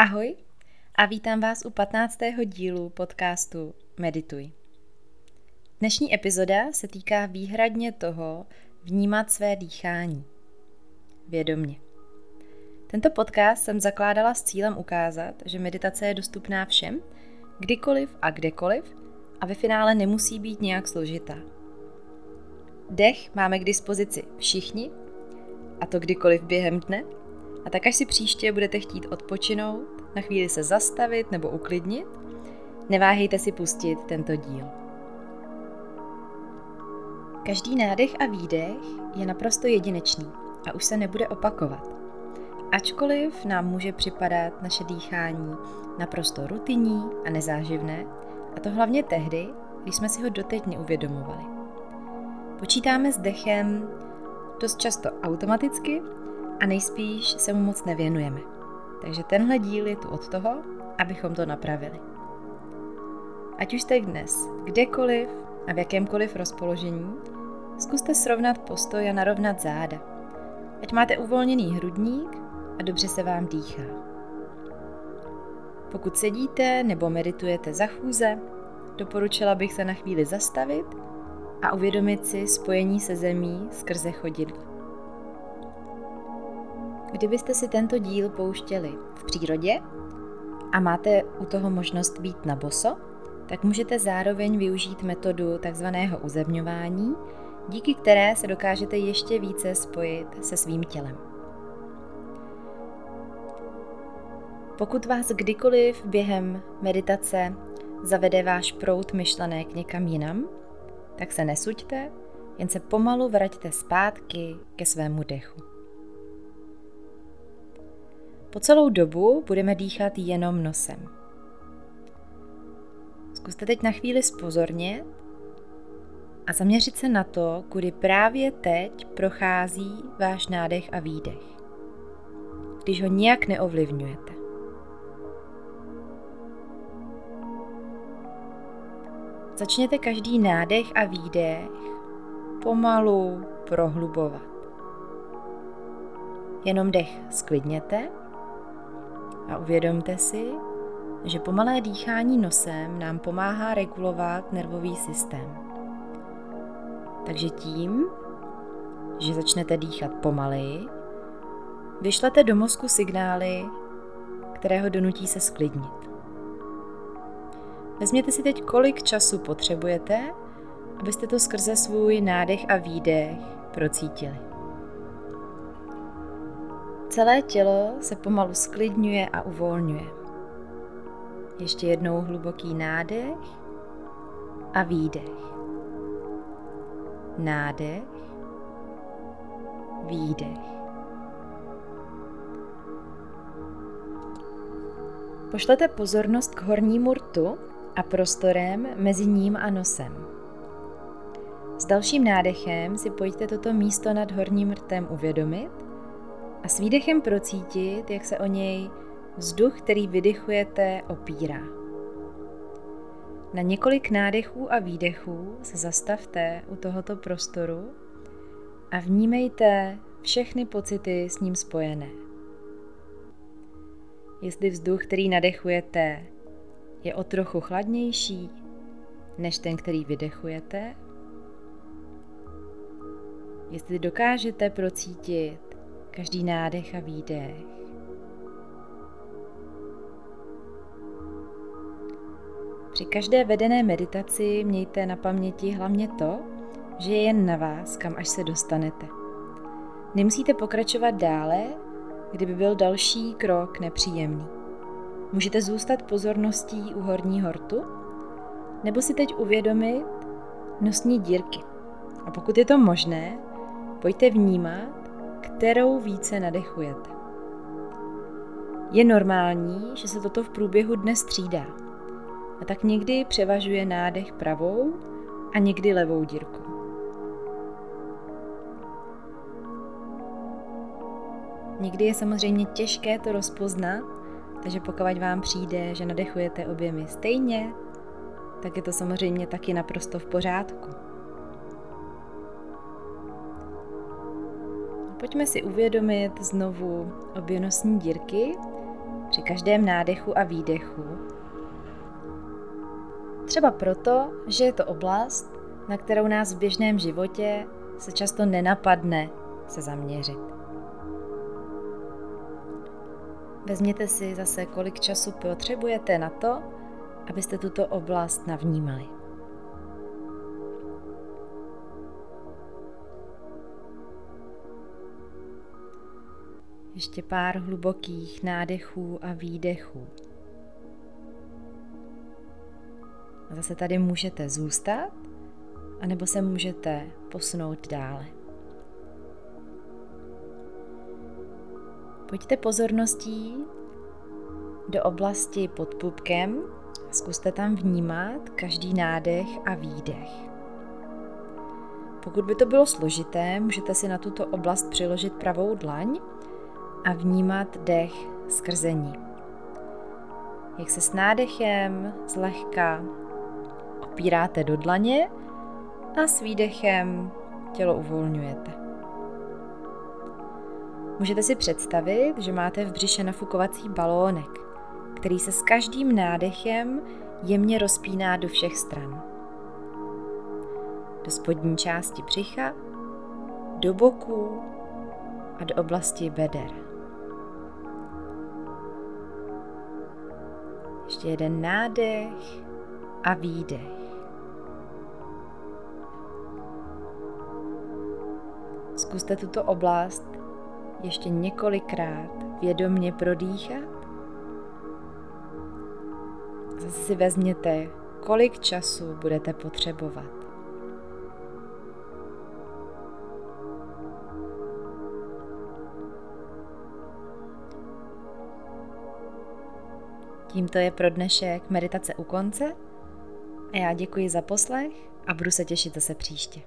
Ahoj a vítám vás u 15. dílu podcastu Medituj. Dnešní epizoda se týká výhradně toho vnímat své dýchání. Vědomně. Tento podcast jsem zakládala s cílem ukázat, že meditace je dostupná všem, kdykoliv a kdekoliv a ve finále nemusí být nějak složitá. Dech máme k dispozici všichni, a to kdykoliv během dne, a tak až si příště budete chtít odpočinout, na chvíli se zastavit nebo uklidnit, neváhejte si pustit tento díl. Každý nádech a výdech je naprosto jedinečný a už se nebude opakovat. Ačkoliv nám může připadat naše dýchání naprosto rutinní a nezáživné, a to hlavně tehdy, když jsme si ho doteď neuvědomovali. Počítáme s dechem dost často automaticky a nejspíš se mu moc nevěnujeme. Takže tenhle díl je tu od toho, abychom to napravili. Ať už jste dnes kdekoliv a v jakémkoliv rozpoložení, zkuste srovnat postoj a narovnat záda. Ať máte uvolněný hrudník a dobře se vám dýchá. Pokud sedíte nebo meditujete za chůze, doporučila bych se na chvíli zastavit a uvědomit si spojení se zemí skrze chodidlo. Kdybyste si tento díl pouštěli v přírodě a máte u toho možnost být na boso, tak můžete zároveň využít metodu takzvaného uzemňování, díky které se dokážete ještě více spojit se svým tělem. Pokud vás kdykoliv během meditace zavede váš prout myšlenek někam jinam, tak se nesuďte, jen se pomalu vraťte zpátky ke svému dechu. Po celou dobu budeme dýchat jenom nosem. Zkuste teď na chvíli spozornět a zaměřit se na to, kudy právě teď prochází váš nádech a výdech, když ho nijak neovlivňujete. Začněte každý nádech a výdech pomalu prohlubovat. Jenom dech sklidněte a uvědomte si, že pomalé dýchání nosem nám pomáhá regulovat nervový systém. Takže tím, že začnete dýchat pomaleji, vyšlete do mozku signály, které ho donutí se sklidnit. Vezměte si teď, kolik času potřebujete, abyste to skrze svůj nádech a výdech procítili. Celé tělo se pomalu sklidňuje a uvolňuje. Ještě jednou hluboký nádech a výdech. Nádech, výdech. Pošlete pozornost k hornímu rtu a prostorem mezi ním a nosem. S dalším nádechem si pojďte toto místo nad horním rtem uvědomit a s výdechem procítit, jak se o něj vzduch, který vydychujete, opírá. Na několik nádechů a výdechů se zastavte u tohoto prostoru a vnímejte všechny pocity s ním spojené. Jestli vzduch, který nadechujete, je o trochu chladnější než ten, který vydechujete, jestli dokážete procítit každý nádech a výdech. Při každé vedené meditaci mějte na paměti hlavně to, že je jen na vás, kam až se dostanete. Nemusíte pokračovat dále, kdyby byl další krok nepříjemný. Můžete zůstat pozorností u horní hortu, nebo si teď uvědomit nosní dírky. A pokud je to možné, pojďte vnímat, kterou více nadechujete. Je normální, že se toto v průběhu dne střídá. A tak někdy převažuje nádech pravou a někdy levou dírku. Někdy je samozřejmě těžké to rozpoznat, takže pokud vám přijde, že nadechujete oběmi stejně, tak je to samozřejmě taky naprosto v pořádku. Pojďme si uvědomit znovu obě nosní dírky při každém nádechu a výdechu. Třeba proto, že je to oblast, na kterou nás v běžném životě se často nenapadne se zaměřit. Vezměte si zase, kolik času potřebujete na to, abyste tuto oblast navnímali. Ještě pár hlubokých nádechů a výdechů. A zase tady můžete zůstat, anebo se můžete posunout dále. Pojďte pozorností do oblasti pod pupkem zkuste tam vnímat každý nádech a výdech. Pokud by to bylo složité, můžete si na tuto oblast přiložit pravou dlaň a vnímat dech skrze ní. Jak se s nádechem zlehka opíráte do dlaně a s výdechem tělo uvolňujete. Můžete si představit, že máte v břiše nafukovací balónek, který se s každým nádechem jemně rozpíná do všech stran. Do spodní části břicha, do boku a do oblasti beder. Ještě jeden nádech a výdech. Zkuste tuto oblast ještě několikrát vědomně prodýchat. Zase si vezměte, kolik času budete potřebovat. Tímto je pro dnešek meditace u konce a já děkuji za poslech a budu se těšit zase příště.